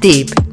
Deep.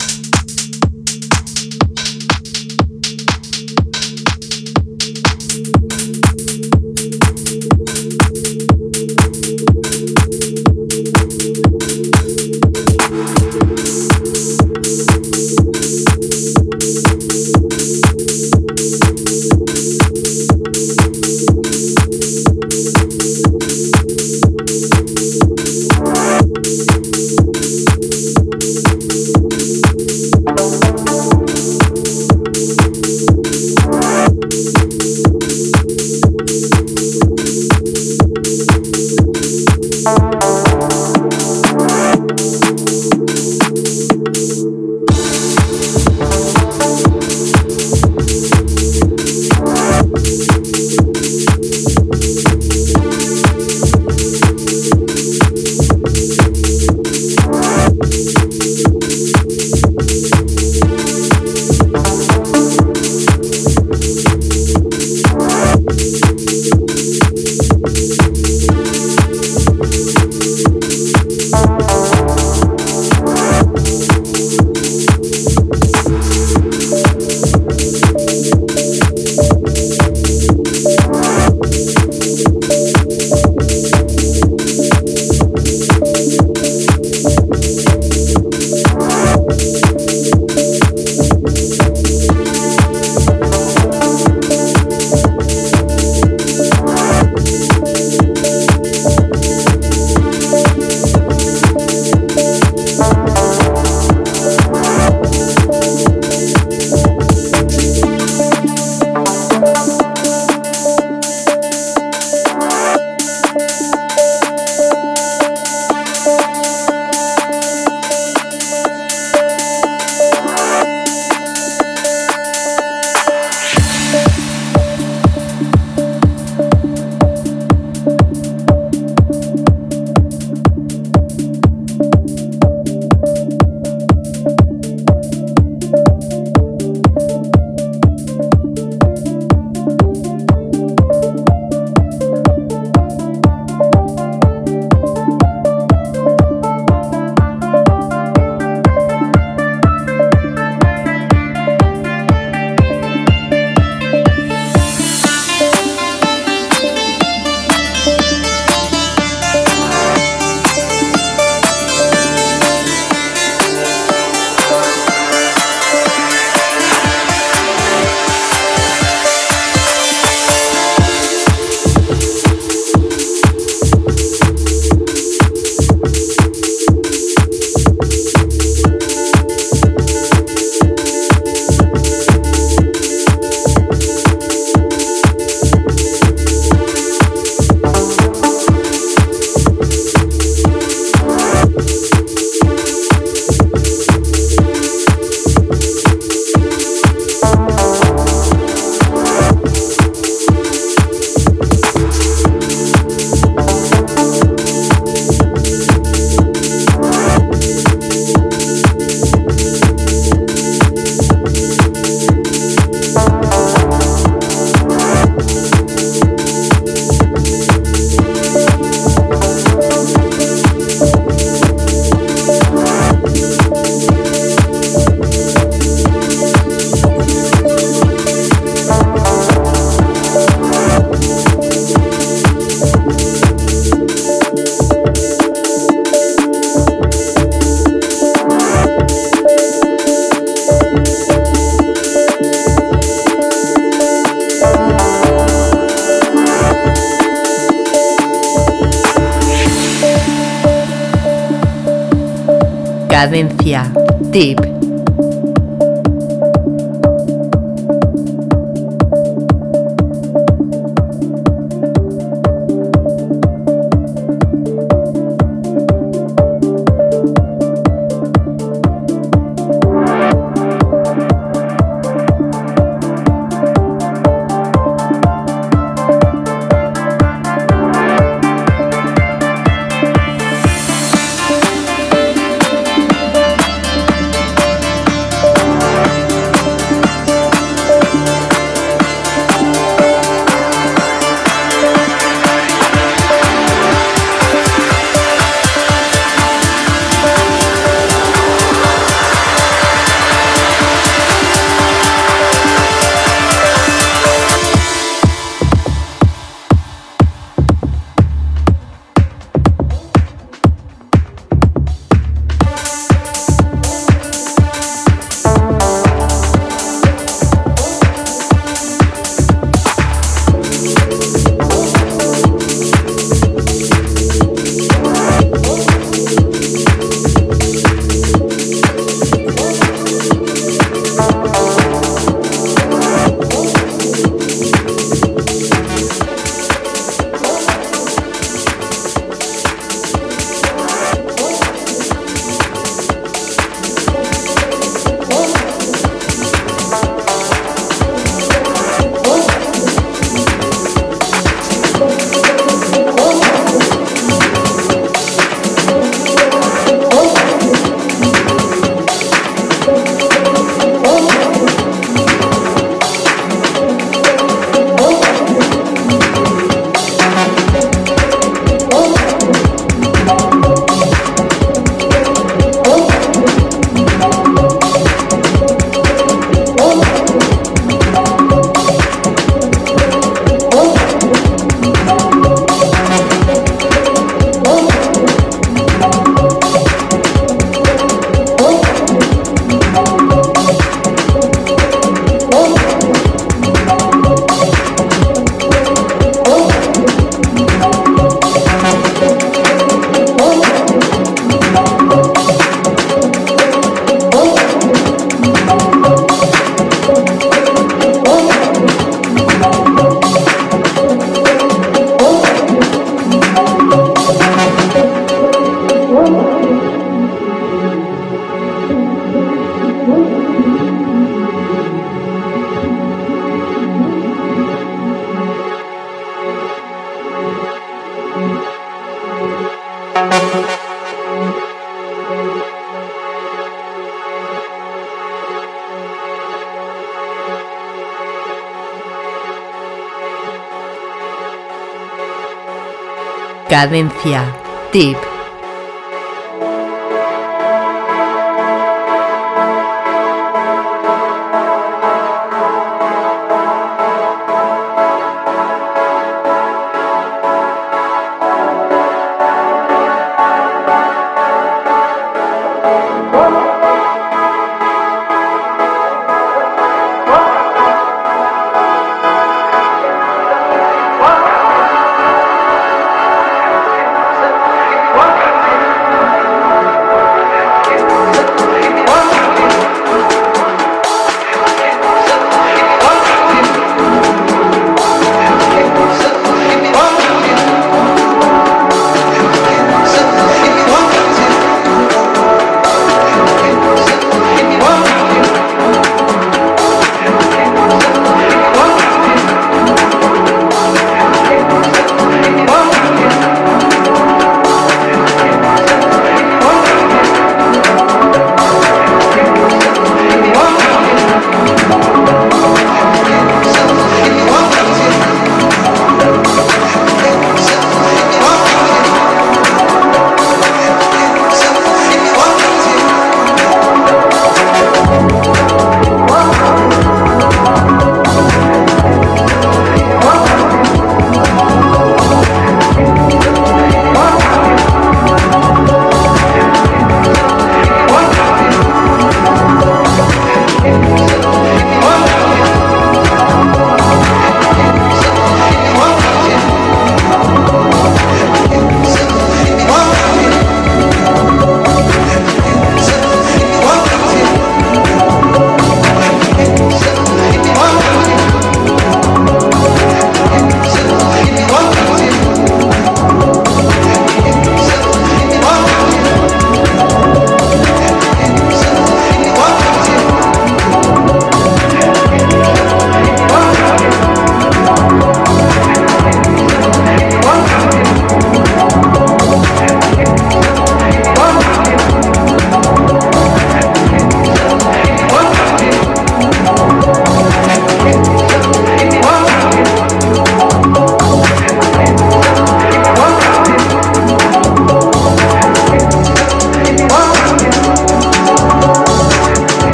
Cadencia. Tip.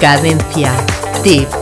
Cadencia. Tip.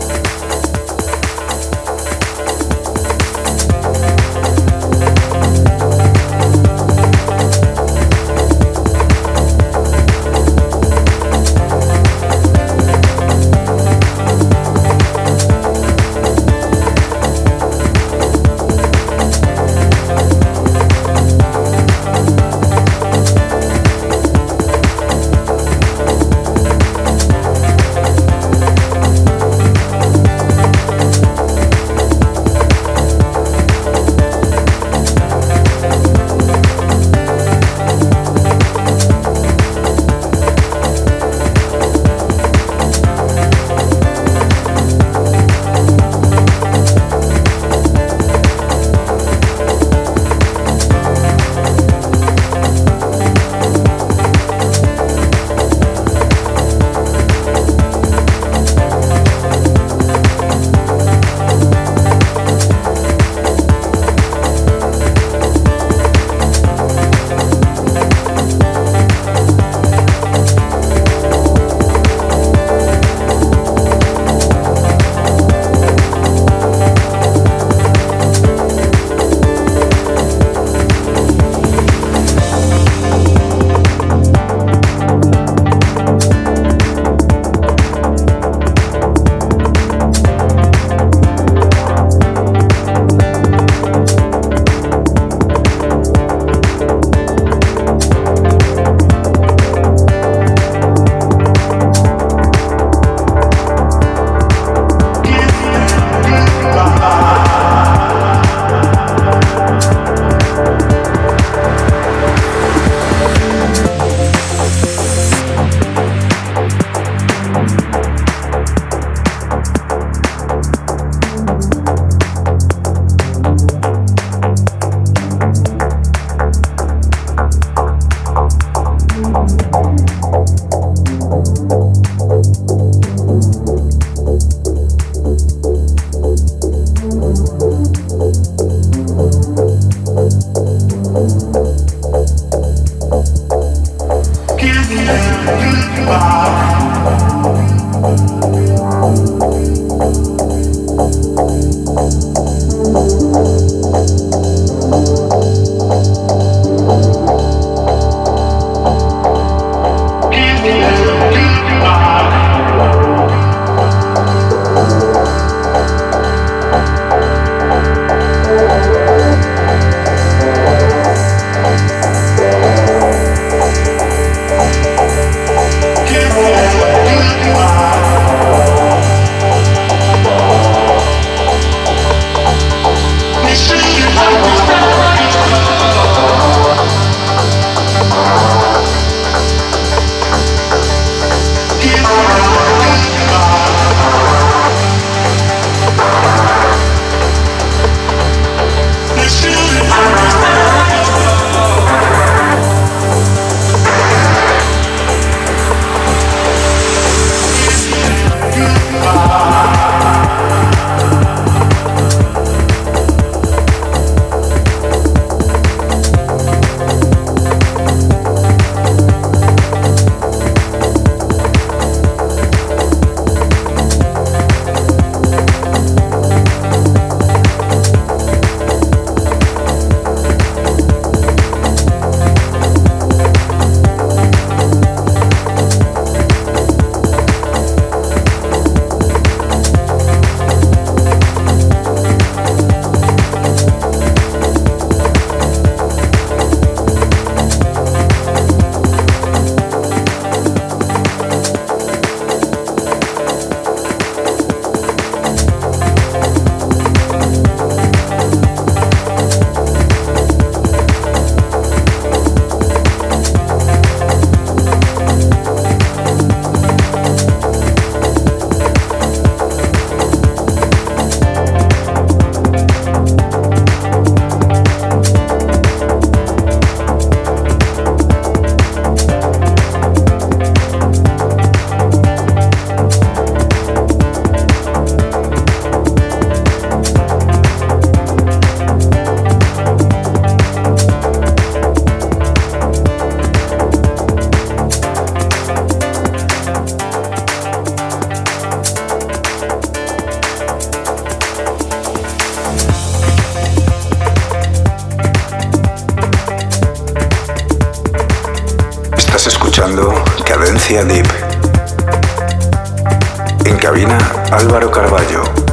En cabina Álvaro Carballo.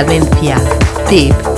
Cadencia. Tip.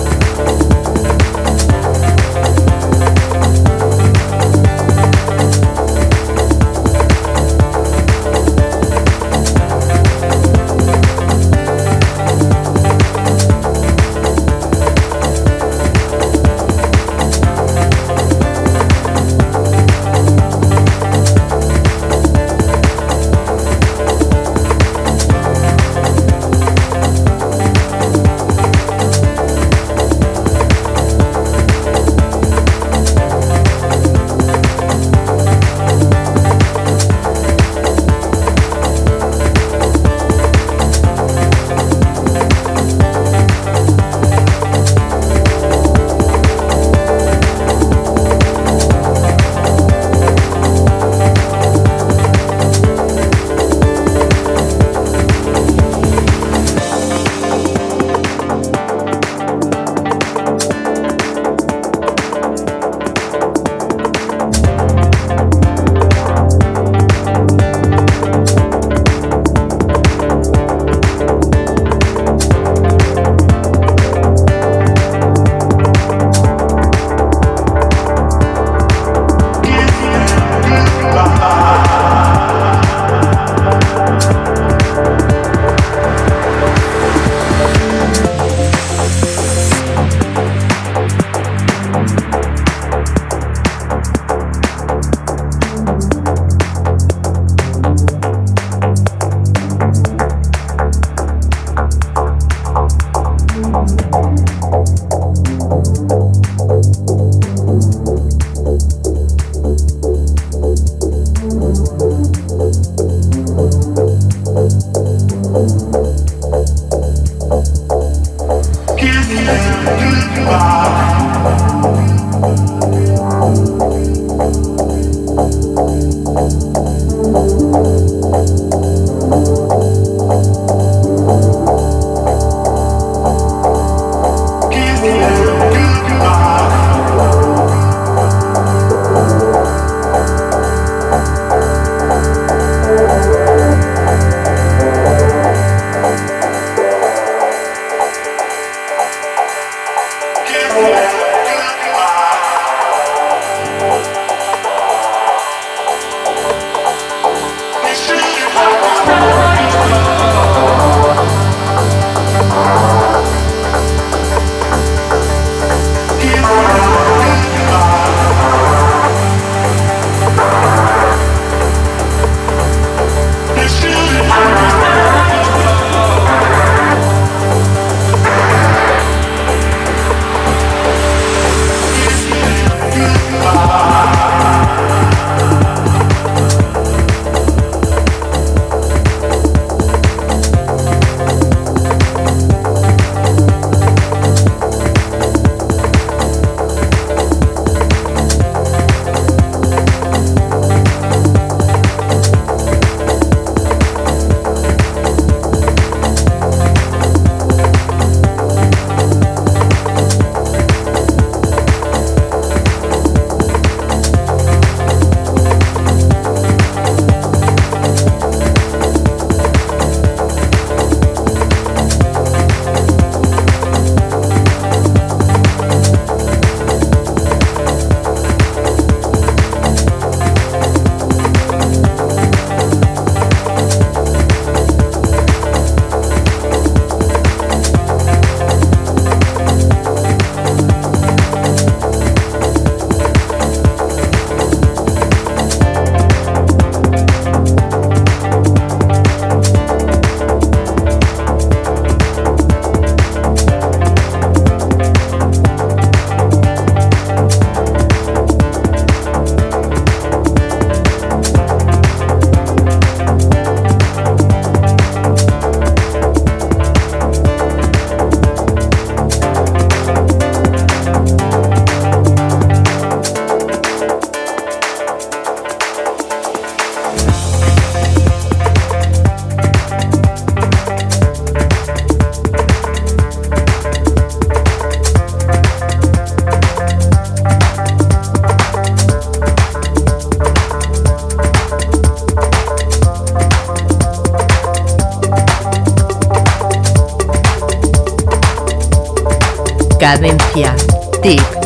Cadencia. Tip.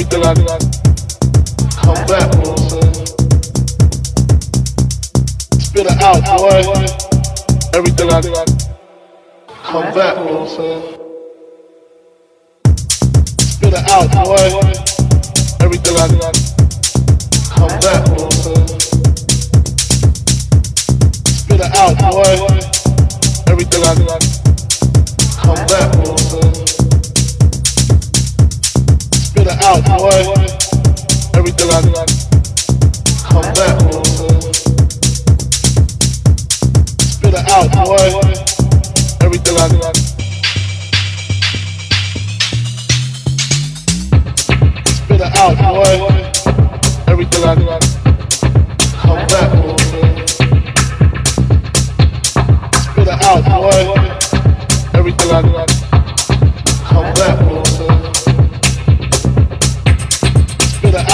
everything I come back, you know what I'm saying? Spit it out, boy. Everything I come back, you know what I'm saying? Spit it out, boy. Everything I come back, you know what I'm saying? Spit it out, boy. Everything I come back, you know what I'm saying? it out, boy. Everything I come back, Spit it out, boy. Everything I Spit it out, boy. Everything I come back, Spit it out, boy. Everything I back,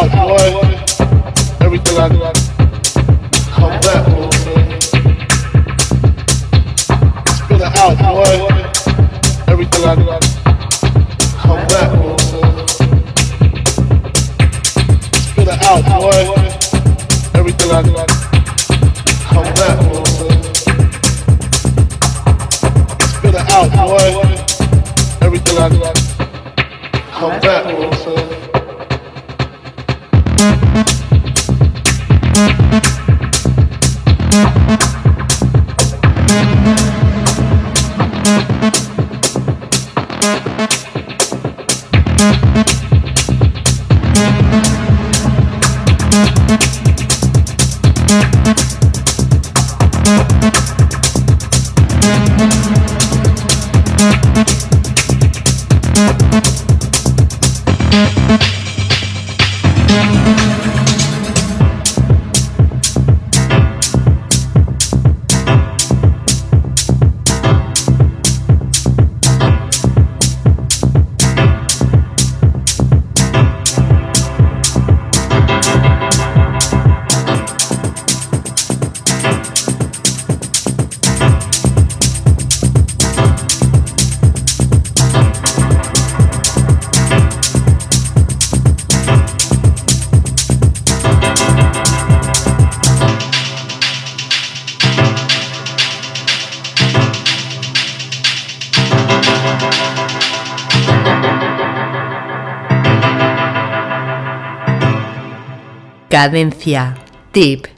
out, boy. Everything I I come back, boy. Spit it out, boy. Everything I do, come back, boy. Spit it out, boy. Everything I do, come back, boy. Spit it out, boy. Everything I do, come back, boy. Thank you. Cadencia. Tip.